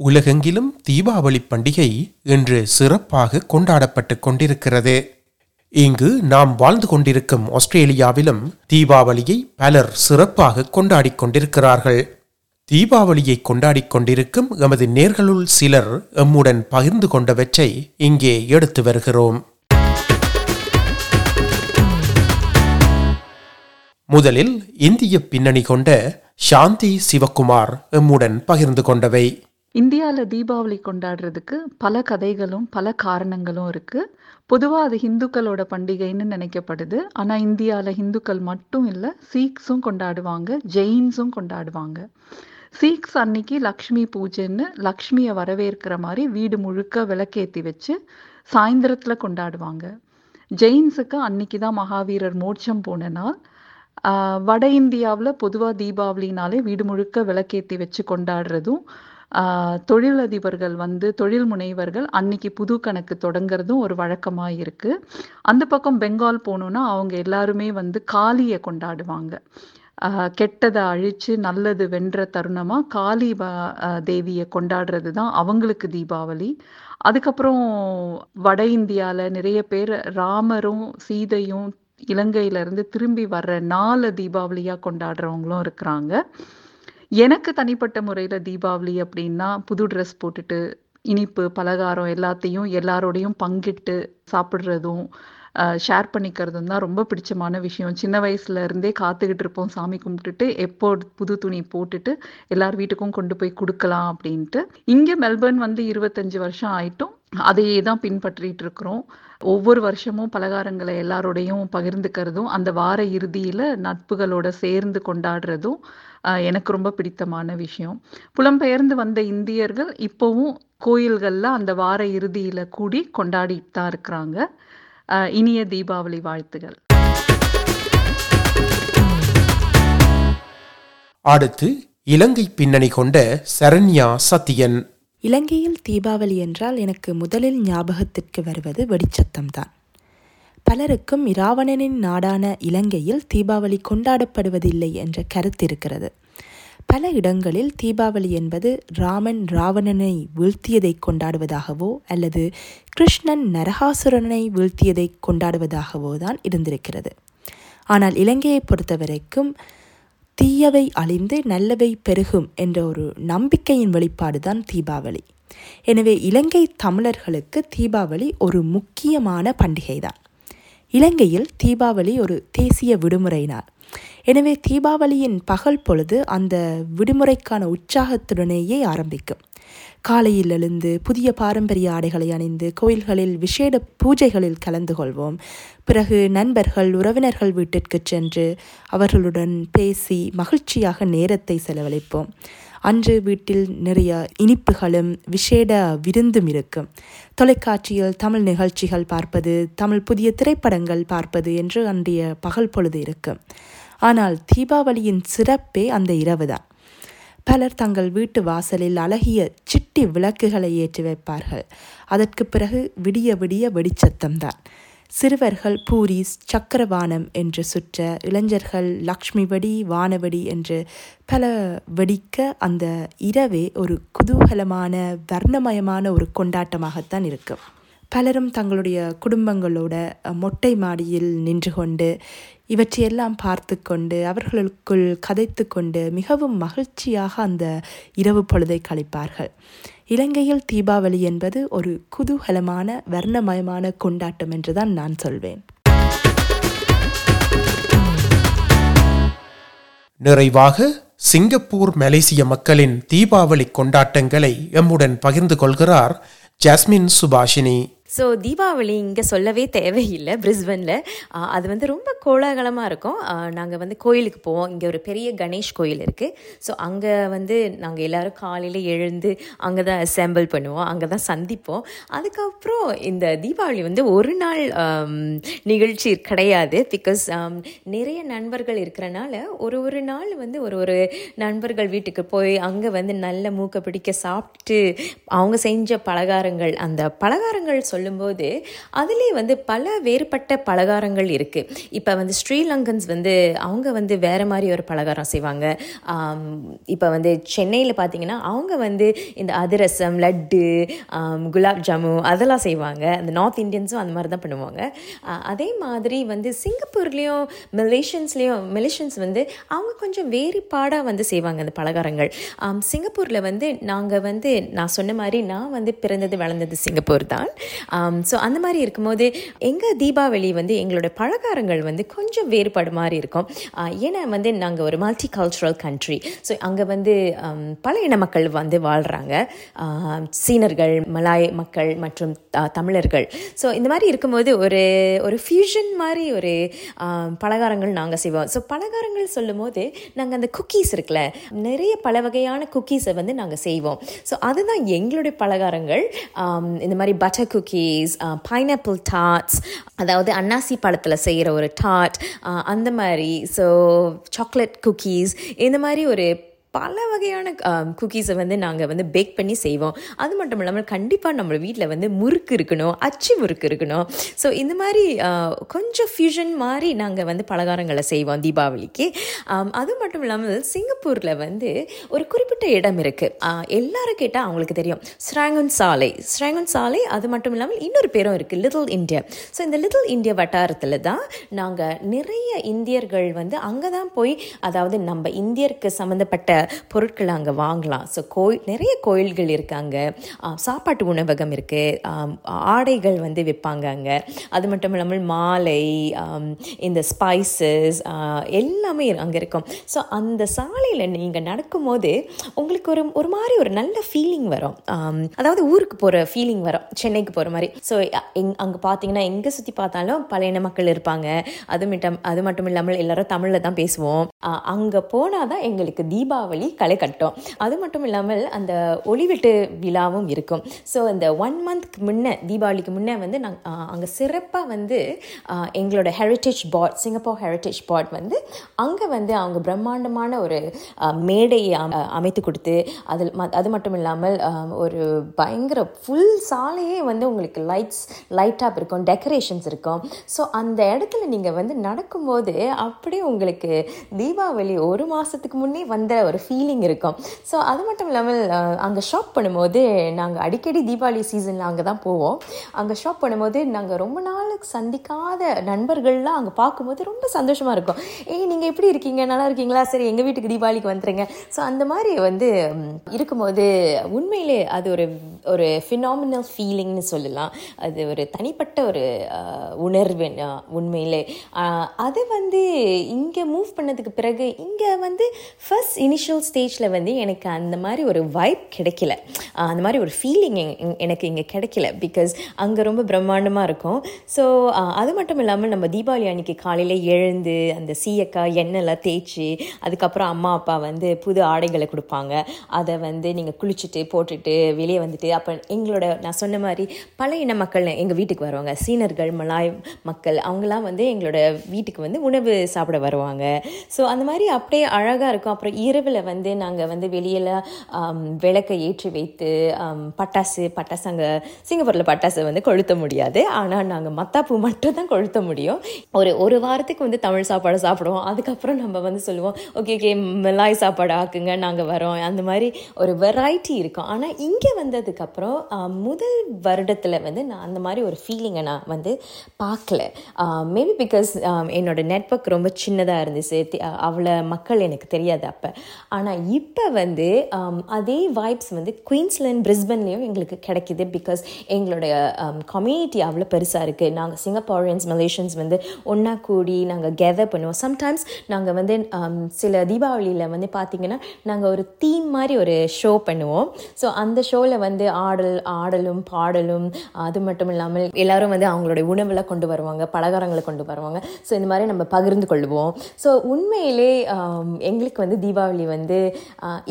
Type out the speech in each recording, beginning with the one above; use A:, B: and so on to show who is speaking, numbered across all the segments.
A: உலகெங்கிலும் தீபாவளி பண்டிகை இன்று சிறப்பாக கொண்டாடப்பட்டு கொண்டிருக்கிறது. இங்கு நாம் வாழ்ந்து கொண்டிருக்கும் ஆஸ்திரேலியாவிலும் தீபாவளியை பலர் சிறப்பாக கொண்டாடிக் கொண்டிருக்கிறார்கள். தீபாவளியை கொண்டாடிக் கொண்டிருக்கும் எமது நேர்களுள் சிலர் எம்முடன் பகிர்ந்து கொண்டவற்றை இங்கே எடுத்து வருகிறோம். முதலில் இந்திய பின்னணி கொண்ட சாந்தி சிவகுமார் எம்முடன் பகிர்ந்து கொண்டவை.
B: இந்தியாவில் தீபாவளி கொண்டாடுறதுக்கு பல கதைகளும் பல காரணங்களும் இருக்குது பொதுவாக அது ஹிந்துக்களோட பண்டிகைன்னு நினைக்கப்படுது. ஆனால் இந்தியாவில் ஹிந்துக்கள் மட்டும் இல்லை சீக்ஸும் கொண்டாடுவாங்க ஜெயின்ஸும் கொண்டாடுவாங்க. சீக்ஸ் அன்னைக்கு லக்ஷ்மி பூஜைன்னு லக்ஷ்மியை வரவேற்கிற மாதிரி வீடு முழுக்க விளக்கேற்றி வச்சு சாயந்தரத்தில் கொண்டாடுவாங்க. ஜெயின்ஸுக்கு அன்னைக்கு தான் மகாவீரர் மோட்சம் போன நாள். வட இந்தியாவில் பொதுவாக தீபாவளினாலே வீடு முழுக்க விளக்கேற்றி வச்சு கொண்டாடுறதும் தொழிலதிபர்கள் வந்து தொழில் முனைவர்கள் அன்னைக்கு புது கணக்கு தொடங்குறதும் ஒரு வழக்கமாக இருக்கு அந்த பக்கம் பெங்கால் போகணுன்னா அவங்க எல்லாருமே வந்து காளியை கொண்டாடுவாங்க. கெட்டதை அழிச்சு நல்லது வென்ற தருணமா காளி வ- தேவியை கொண்டாடுறது தான் அவங்களுக்கு தீபாவளி. அதுக்கப்புறம் வட இந்தியால நிறைய பேர் ராமரும் சீதையும் இலங்கையில இருந்து திரும்பி வர்ற நாலு தீபாவளியா கொண்டாடுறவங்களும் இருக்கிறாங்க. எனக்கு தனிப்பட்ட முறையில் தீபாவளி அப்படின்னா புது ட்ரெஸ் போட்டுட்டு இனிப்பு பலகாரம் எல்லாத்தையும் எல்லாரோடையும் பங்கிட்டு சாப்பிட்றதும் ஷேர் பண்ணிக்கிறதும் தான் ரொம்ப பிடிச்சமான விஷயம். சின்ன வயசுல இருந்தே காத்துக்கிட்டு இருப்போம் சாமி கும்பிட்டுட்டு எப்போ புது துணி போட்டுட்டு எல்லார் வீட்டுக்கும் கொண்டு போய் கொடுக்கலாம் அப்படின்ட்டு. இங்கே மெல்பர்ன் வந்து இருபத்தஞ்சு வருஷம் ஆயிட்டும். அதையே தான் பின்பற்றிட்டு இருக்கிறோம். ஒவ்வொரு வருஷமும் பலகாரங்களை எல்லாரோடையும் பகிர்ந்துக்கிறதும் அந்த வார இறுதியில நட்புகளோட சேர்ந்து கொண்டாடுறதும் எனக்கு ரொம்ப பிடித்தமான விஷயம். புலம்பெயர்ந்து வந்த இந்தியர்கள் இப்போவும் கோயில்கள்ல அந்த வார இறுதியில கூடி கொண்டாடிட்டு தான் இருக்கிறாங்க. இனிய தீபாவளி வாழ்த்துகள்.
A: அடுத்து இலங்கை பின்னணி கொண்ட சரண்யா சத்யன்.
C: இலங்கையில் தீபாவளி என்றால் எனக்கு முதலில் ஞாபகத்திற்கு வருவது வெடிச்சத்தம்தான் பலருக்கும் இராவணனின் நாடான இலங்கையில் தீபாவளி கொண்டாடப்படுவதில்லை என்ற கருத்து இருக்கிறது. பல இடங்களில் தீபாவளி என்பது ராமன் ராவணனை வீழ்த்தியதை கொண்டாடுவதாகவோ அல்லது கிருஷ்ணன் நரகாசுரனை வீழ்த்தியதை கொண்டாடுவதாகவோ தான் இருந்திருக்கிறது. ஆனால் இலங்கையை பொறுத்தவரைக்கும் தீயவை அழிந்து நல்லவை பெருகும் என்ற ஒரு நம்பிக்கையின் வெளிப்பாடுதான் தீபாவளி. எனவே இலங்கை தமிழர்களுக்கு தீபாவளி ஒரு முக்கியமான பண்டிகைதான். இலங்கையில் தீபாவளி ஒரு தேசிய விடுமுறை நாள். எனவே தீபாவளியின் பகல் பொழுது அந்த விடுமுறைக்கான உற்சாகத்துடனேயே ஆரம்பிக்கும். காலையில் எழுந்து புதிய பாரம்பரிய ஆடைகளை அணிந்து கோயில்களில் விசேட பூஜைகளில் கலந்து கொள்வோம். பிறகு நண்பர்கள் உறவினர்கள் வீட்டிற்கு சென்று அவர்களுடன் பேசி மகிழ்ச்சியாக நேரத்தை செலவழிப்போம். அன்று வீட்டில் நிறைய இனிப்புகளும் விசேட விருந்தும் இருக்கும் தொலைக்காட்சியில் தமிழ் நிகழ்ச்சிகள் பார்ப்பது தமிழ் புதிய திரைப்படங்கள் பார்ப்பது என்று அன்றைய பகல் பொழுது இருக்கும் ஆனால் தீபாவளியின் சிறப்பே அந்த இரவுதான். பலர் தங்கள் வீட்டு வாசலில் அழகிய சிட்டி விளக்குகளை ஏற்றி வைப்பார்கள். அதற்கு பிறகு விடிய விடிய வெடிச்சத்தம்தான் சிறுவர்கள் பூரிஸ் சக்கரவானம் என்று சுற்ற இளைஞர்கள் லக்ஷ்மி வெடி வானவெடி என்று பல வெடிக்க அந்த இரவே ஒரு குதூகலமான வர்ணமயமான ஒரு கொண்டாட்டமாகத்தான் இருக்கும். பலரும் தங்களுடைய குடும்பங்களோட மொட்டை மாடியில் நின்று கொண்டு இவற்றையெல்லாம் பார்த்து கொண்டு அவர்களுக்குள் கதைத்து கொண்டு மிகவும் மகிழ்ச்சியாக அந்த இரவு பொழுதை கழிப்பார்கள். இலங்கையில் தீபாவளி என்பது ஒரு குதூகலமான வர்ணமயமான கொண்டாட்டம் என்றுதான் நான் சொல்வேன்.
A: நிறைவாக சிங்கப்பூர் மலேசிய மக்களின் தீபாவளி கொண்டாட்டங்களை எம்முடன் பகிர்ந்து கொள்கிறார் ஜாஸ்மின் சுபாஷினி.
D: ஸோ தீபாவளி இங்கே சொல்லவே தேவையில்லை பிரிஸ்பனில். அது வந்து ரொம்ப கோலாகலமாக இருக்கும். நாங்கள் வந்து கோயிலுக்கு போவோம். இங்கே ஒரு பெரிய கணேஷ் கோயில் இருக்குது ஸோ அங்கே வந்து நாங்கள் எல்லோரும் காலையில் எழுந்து அங்கே தான் அசம்பிள் பண்ணுவோம். அங்கே தான் சந்திப்போம். அதுக்கப்புறம் இந்த தீபாவளி வந்து ஒரு நாள் நிகழ்ச்சி கிடையாது. பிகாஸ் நிறைய நண்பர்கள் இருக்கிறனால ஒரு ஒரு நாள் வந்து ஒரு ஒரு நண்பர்கள் வீட்டுக்கு போய் அங்கே வந்து நல்ல மூக்க பிடிக்க சாப்பிட்டு அவங்க செஞ்ச பலகாரங்கள் அந்த பலகாரங்கள் சொல்லும்போது அதிலே வந்து பல வேறுபட்ட பலகாரங்கள் இருக்குது இப்போ வந்து ஸ்ரீலங்கன்ஸ் வந்து அவங்க வந்து வேறு மாதிரி ஒரு பலகாரம் செய்வாங்க. இப்போ வந்து சென்னையில் பார்த்தீங்கன்னா அவங்க வந்து இந்த அதிரசம் லட்டு குலாப் ஜாமு அதெல்லாம் செய்வாங்க. அந்த நார்த் இந்தியன்ஸும் அந்த மாதிரி தான் பண்ணுவாங்க அதே மாதிரி வந்து சிங்கப்பூர்லேயும் மலேஷியன்ஸ்லேயும் மலேஷியன்ஸ் வந்து அவங்க கொஞ்சம் வேறுபாடாக வந்து செய்வாங்க அந்த பலகாரங்கள். சிங்கப்பூரில் வந்து நாங்கள் வந்து நான் சொன்ன மாதிரி நான் வந்து பிறந்தது வளர்ந்தது சிங்கப்பூர் தான். Um, ஸோ அந்த மாதிரி இருக்கும்போது எங்கள் தீபாவளி வந்து எங்களோட பலகாரங்கள் வந்து கொஞ்சம் வேறுபாடு மாதிரி இருக்கும். ஏன்னா வந்து நாங்கள் ஒரு மல்டி கல்ச்சுரல் கண்ட்ரி ஸோ அங்கே வந்து um, பல இன மக்கள் வந்து வாழ்கிறாங்க சீனர்கள் மலாய் மக்கள் மற்றும் த- தமிழர்கள். ஸோ இந்த மாதிரி இருக்கும்போது ஒரு ஒரு ஃபியூஷன் மாதிரி ஒரு பலகாரங்கள் நாங்கள் செய்வோம். ஸோ பலகாரங்கள் சொல்லும் போது நாங்கள் அந்த குக்கீஸ் இருக்குல்ல நிறைய பல வகையான குக்கீஸை வந்து நாங்கள் செய்வோம். ஸோ அதுதான் எங்களுடைய பலகாரங்கள். இந்த மாதிரி butter cookies cookies pineapple tarts அதாவது அன்னாசி பழத்தில் செய்கிற ஒரு டாட் uh, அந்த மாதிரி. ஸோ சாக்லேட் குக்கீஸ் இந்த மாதிரி ஒரு பல வகையான குக்கீஸை வந்து நாங்கள் வந்து பேக் பண்ணி செய்வோம். அது மட்டும் இல்லாமல் கண்டிப்பாக நம்ம வீட்டில் வந்து முறுக்கு இருக்கணும் அச்சு முறுக்கு இருக்கணும். ஸோ இந்த மாதிரி கொஞ்சம் ஃபியூஷன் மாதிரி நாங்கள் வந்து பலகாரங்களை செய்வோம் தீபாவளிக்கு. அது மட்டும் இல்லாமல் சிங்கப்பூரில் வந்து ஒரு குறிப்பிட்ட இடம் இருக்குது எல்லாரும் கேட்டால் அவங்களுக்கு தெரியும். ஸ்ராங்கன் சாலை ஸ்ராங்கன் சாலை அது மட்டும் இல்லாமல் இன்னொரு பேரும் இருக்குது லிட்டில் இந்தியா ஸோ இந்த லிட்டில் இந்தியா வட்டாரத்தில் தான் நாங்கள் நிறைய இந்தியர்கள் வந்து அங்கே தான் போய் அதாவது நம்ம இந்தியருக்கு சம்மந்தப்பட்ட பொருட்களை அங்கே வாங்கலாம். ஸோ கோயில் நிறைய கோயில்கள் இருக்காங்க சாப்பாட்டு உணவகம் இருக்குது ஆடைகள் வந்து விற்பாங்க அங்கே. அது மட்டும் இல்லாமல் மாலை இந்த ஸ்பைசஸ் எல்லாமே அங்கே இருக்கும். ஸோ அந்த சாலையில் நீங்கள் நடக்கும்போது உங்களுக்கு ஒரு ஒரு மாதிரி ஒரு நல்ல ஃபீலிங் வரும். அதாவது ஊருக்கு போகிற ஃபீலிங் வரும். சென்னைக்கு போகிற மாதிரி. ஸோ எங் அங்கே பார்த்தீங்கன்னா எங்கே சுற்றி பார்த்தாலும் பல இன மக்கள் இருப்பாங்க. அது மட்டும் அது மட்டும் இல்லாமல் எல்லாரும் தமிழில் தான் பேசுவோம். அங்கே போனால் தான் எங்களுக்கு தீபாவளி களை கட்டும். அது மட்டும் இல்லாமல் அந்த ஒளிவிட்டு விழாவும் இருக்கும். ஸோ இந்த ஒன் மந்த்க்கு முன்னே தீபாவளிக்கு முன்னே வந்து நாங்கள் அங்கே சிறப்பாக வந்து எங்களோட heritage board Singapore heritage board வந்து அங்கே வந்து அவங்க பிரம்மாண்டமான ஒரு மேடையை அமைத்து கொடுத்து அதில் ம- அது மட்டும் இல்லாமல் ஒரு பயங்கர ஃபுல் சாலையே வந்து உங்களுக்கு லைட்ஸ் லைட்டாக இருக்கும் டெக்கரேஷன்ஸ் இருக்கும். ஸோ அந்த இடத்துல நீங்கள் வந்து நடக்கும்போது அப்படியே உங்களுக்கு தீபாவளி ஒரு மாதத்துக்கு முன்னே வந்த ஒரு ஃபீலிங் இருக்கும். ஸோ அது மட்டும் இல்லாமல் அங்கே ஷாப் பண்ணும்போது நாங்கள் அடிக்கடி தீபாவளி சீசனில் அங்கே தான் போவோம். அங்கே ஷாப் பண்ணும்போது நாங்கள் ரொம்ப நாளுக்கு சந்திக்காத நண்பர்கள்லாம் அங்கே பார்க்கும்போது ரொம்ப சந்தோஷமாக இருக்கும். ஏய் நீங்கள் எப்படி இருக்கீங்க? நல்லா இருக்கீங்களா? சரி எங்கள் வீட்டுக்கு தீபாவளிக்கு வந்துடுங்க ஸோ அந்த மாதிரி வந்து இருக்கும்போது உண்மையிலே அது ஒரு ஒரு ஃபினாமினல் ஃபீலிங்னு சொல்லலாம். அது ஒரு தனிப்பட்ட ஒரு உணர்வு உண்மையிலே. அது வந்து இங்கே மூவ் பண்ணதுக்கு பிறகு இங்கே வந்து ஃபர்ஸ்ட் இனிஷியல் ஸ்டேஜில் வந்து எனக்கு அந்த மாதிரி ஒரு வைப் கிடைக்கல. அந்த மாதிரி ஒரு ஃபீலிங் எனக்கு இங்கே கிடைக்கல. பிகாஸ் அங்கே ரொம்ப பிரம்மாண்டமாக இருக்கும். ஸோ அது மட்டும் இல்லாமல் நம்ம தீபாவளி அன்னைக்கு காலையில் எழுந்து அந்த சீயக்காய் எண்ணெய்லாம் தேய்ச்சி அதுக்கப்புறம் அம்மா அப்பா வந்து புது ஆடைகளை கொடுப்பாங்க. அதை வந்து நீங்கள் குளிச்சுட்டு போட்டுட்டு வெளியே வந்துட்டு அப்போ எங்களோட நான் சொன்ன மாதிரி பல இன மக்கள் எங்கள் வீட்டுக்கு வருவாங்க. சீனர்கள் மலாய் மக்கள் அவங்களாம் வந்து எங்களோட வீட்டுக்கு வந்து உணவு சாப்பிட வருவாங்க. ஸோ அந்த மாதிரி அப்படியே அழகாக இருக்கும். அப்புறம் இரவில் வந்து நாங்கள் வந்து வெளியில் விளக்கை ஏற்றி வைத்து பட்டாசு பட்டாசு அங்கே சிங்கப்பூரில் பட்டாசு வந்து கொளுத்த முடியாது. ஆனால் நாங்கள் மத்தாப்பூ மட்டும் தான் கொளுத்த முடியும். ஒரு ஒரு வாரத்துக்கு வந்து தமிழ் சாப்பாடு சாப்பிடுவோம். அதுக்கப்புறம் நம்ம வந்து சொல்லுவோம் ஓகே ஓகே மிளாய் சாப்பாடு ஆக்குங்க நாங்கள் வரோம். அந்த மாதிரி ஒரு வெரைட்டி இருக்கும். ஆனால் இங்கே வந்ததுக்கப்புறம் முதல் வருடத்தில் வந்து நான் அந்த மாதிரி ஒரு ஃபீலிங்கை நான் வந்து பார்க்கல. மேபி பிகாஸ் என்னோட நெட்ஒர்க் ரொம்ப சின்னதாக இருந்துச்சு. அவ்வளோ மக்கள் எனக்கு தெரியாது அப்போ. ஆனால் இப்போ வந்து அதே வைப்ஸ் வந்து குயின்ஸ்லேண்ட் பிரிஸ்பன்லேயும் எங்களுக்கு கிடைக்கிது பிகாஸ் எங்களுடைய கம்யூனிட்டி அவ்வளோ பெருசாக இருக்குது நாங்கள் சிங்கப்பூரியன்ஸ் மலேஷியன்ஸ் வந்து ஒன்றா கூடி நாங்கள் கெதர் பண்ணுவோம். சம்டைம்ஸ் நாங்கள் வந்து சில தீபாவளியில் வந்து பார்த்திங்கன்னா நாங்கள் ஒரு தீம் மாதிரி ஒரு ஷோ பண்ணுவோம். ஸோ அந்த ஷோவில் வந்து ஆடல் ஆடலும் பாடலும் அது மட்டும் இல்லாமல் எல்லோரும் வந்து அவங்களுடைய உணவில் கொண்டு வருவாங்க பலகாரங்களை கொண்டு வருவாங்க. ஸோ இந்த மாதிரி நம்ம பகிர்ந்து கொள்வோம் ஸோ உண்மையிலே எங்களுக்கு வந்து தீபாவளி வந்து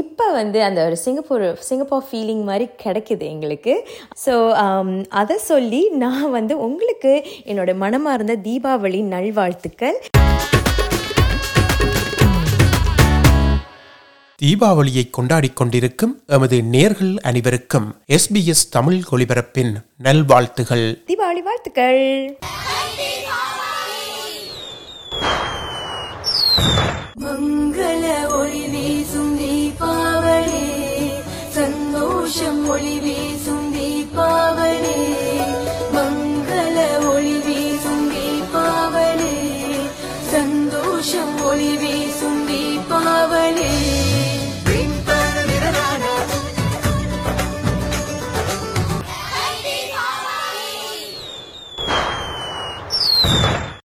D: இப்போ வந்து அந்த ஒரு சிங்கப்பூர் சிங்கப்பூர் ஃபீலிங் மாதிரி கிடைக்குது எங்களுக்கு. ஸோ அதை சொல்லி நான் வந்து உங்களுக்கு என்னோட மனமார்ந்த தீபாவளி நல்வாழ்த்துக்கள்.
A: தீபாவளியை கொண்டாடிக் கொண்டிருக்கும் எமது நேர்கள் அனைவருக்கும் எஸ்பிஎஸ் தமிழ் ஒலிபரப்பின் நல்வாழ்த்துகள்.
D: தீபாவளி வாழ்த்துக்கள்.
E: മംഗള ഒളി വീസും ദീപാവളി സന്തോഷം ഒളി വീസും ദീപാവളി.